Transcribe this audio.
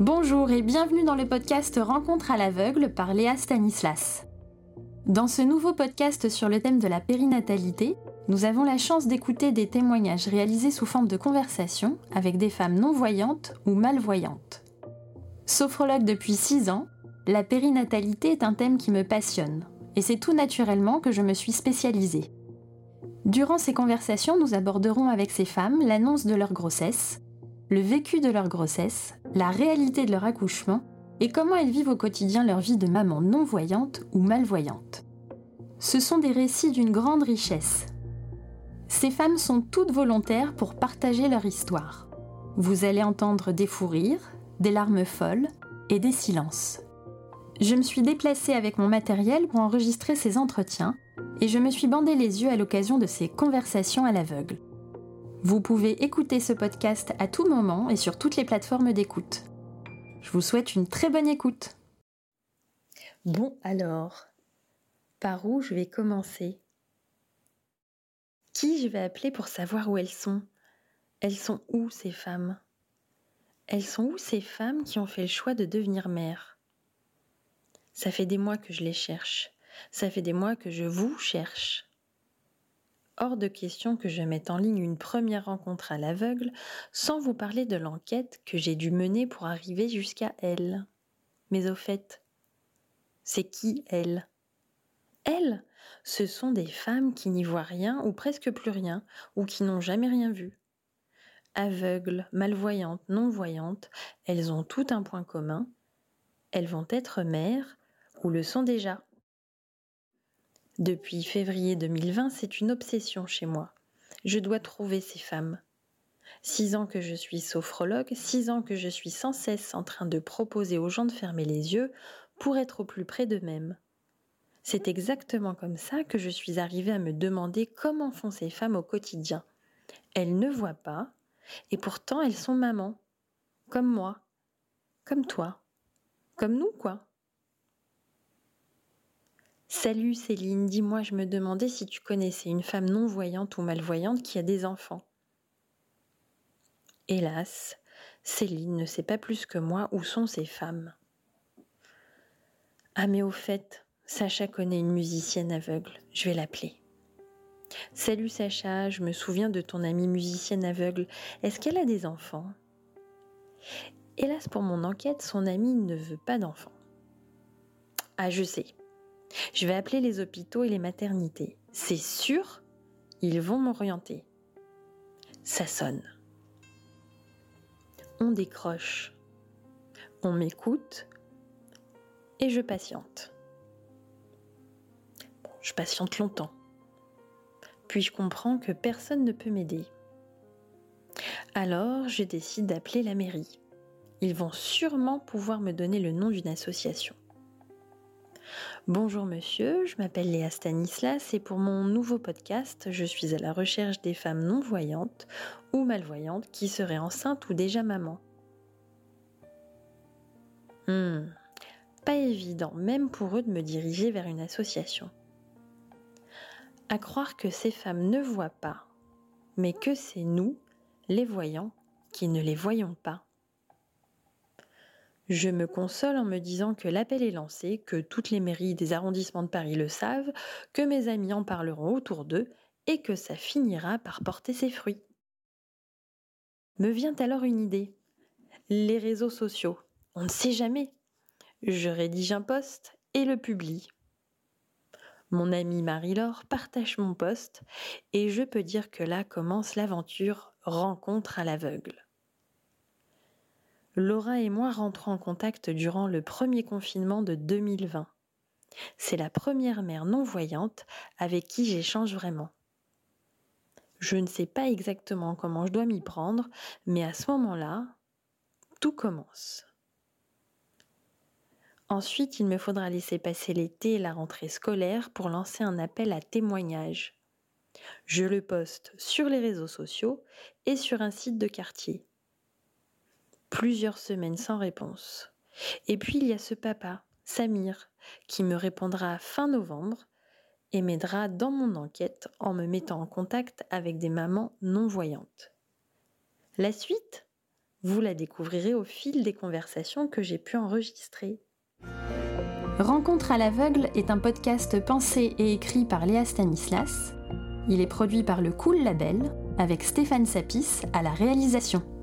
Bonjour et bienvenue dans le podcast Rencontre à l'aveugle par Léa Stanislas. Dans ce nouveau podcast sur le thème de la périnatalité, nous avons la chance d'écouter des témoignages réalisés sous forme de conversation avec des femmes non-voyantes ou malvoyantes. Sophrologue depuis 6 ans, la périnatalité est un thème qui me passionne, et c'est tout naturellement que je me suis spécialisée. Durant ces conversations, nous aborderons avec ces femmes l'annonce de leur grossesse, le vécu de leur grossesse, la réalité de leur accouchement et comment elles vivent au quotidien leur vie de maman non-voyante ou malvoyante. Ce sont des récits d'une grande richesse. Ces femmes sont toutes volontaires pour partager leur histoire. Vous allez entendre des fous rires, des larmes folles et des silences. Je me suis déplacée avec mon matériel pour enregistrer ces entretiens et je me suis bandé les yeux à l'occasion de ces conversations à l'aveugle. Vous pouvez écouter ce podcast à tout moment et sur toutes les plateformes d'écoute. Je vous souhaite une très bonne écoute. Bon alors, par où je vais commencer? Qui je vais appeler pour savoir où elles sont? Elles sont où ces femmes? Elles sont où ces femmes qui ont fait le choix de devenir mères? Ça fait des mois que je les cherche. Ça fait des mois que je vous cherche hors de question que je mette en ligne une première rencontre à l'aveugle sans vous parler de l'enquête que j'ai dû mener pour arriver jusqu'à elle. Mais au fait, c'est qui elle? Elle, ce sont des femmes qui n'y voient rien ou presque plus rien, ou qui n'ont jamais rien vu. Aveugles, malvoyantes, non-voyantes, elles ont tout un point commun. Elles vont être mères ou le sont déjà. Depuis février 2020, c'est une obsession chez moi. Je dois trouver ces femmes. Six ans que je suis sophrologue, six ans que je suis sans cesse en train de proposer aux gens de fermer les yeux pour être au plus près d'eux-mêmes. C'est exactement comme ça que je suis arrivée à me demander comment font ces femmes au quotidien. Elles ne voient pas, et pourtant elles sont mamans, comme moi, comme toi, comme nous, quoi. Salut Céline, dis-moi, je me demandais si tu connaissais une femme non-voyante ou malvoyante qui a des enfants. Hélas, Céline ne sait pas plus que moi où sont ces femmes. Ah mais au fait, Sacha connaît une musicienne aveugle, je vais l'appeler. Salut Sacha, je me souviens de ton amie musicienne aveugle. Est-ce qu'elle a des enfants? Hélas pour mon enquête, son amie ne veut pas d'enfants. Ah je sais, je vais appeler les hôpitaux et les maternités. C'est sûr, ils vont m'orienter. Ça sonne. On décroche. On m'écoute et je patiente. je patiente longtemps. Puis je comprends que personne ne peut m'aider. Alors je décide d'appeler la mairie. Ils vont sûrement pouvoir me donner le nom d'une association. Bonjour monsieur, je m'appelle Léa Stanislas et pour mon nouveau podcast, je suis à la recherche des femmes non-voyantes ou malvoyantes qui seraient enceintes ou déjà maman. Hmm, pas évident même pour eux de me diriger vers une association. À croire que ces femmes ne voient pas, mais que c'est nous, les voyants, qui ne les voyons pas. Je me console en me disant que l'appel est lancé, que toutes les mairies des arrondissements de Paris le savent, que mes amis en parleront autour d'eux et que ça finira par porter ses fruits. Me vient alors une idée. Les réseaux sociaux. On ne sait jamais. Je rédige un post et le publie. Mon amie Marie-Laure partage mon post et je peux dire que là commence l'aventure rencontre à l'aveugle. Laura et moi rentrons en contact durant le premier confinement de 2020. C'est la première mère non-voyante avec qui j'échange vraiment. Je ne sais pas exactement comment je dois m'y prendre, mais à ce moment-là, tout commence. Ensuite, il me faudra laisser passer l'été et la rentrée scolaire pour lancer un appel à témoignages. Je le poste sur les réseaux sociaux et sur un site de quartier plusieurs semaines sans réponse. Et puis il y a ce papa, Samir, qui me répondra fin novembre et m'aidera dans mon enquête en me mettant en contact avec des mamans non-voyantes. La suite Vous la découvrirez au fil des conversations que j'ai pu enregistrer. Rencontre à l'aveugle est un podcast pensé et écrit par Léa Stanislas. Il est produit par le Cool Label avec Stéphane Sapis à la réalisation.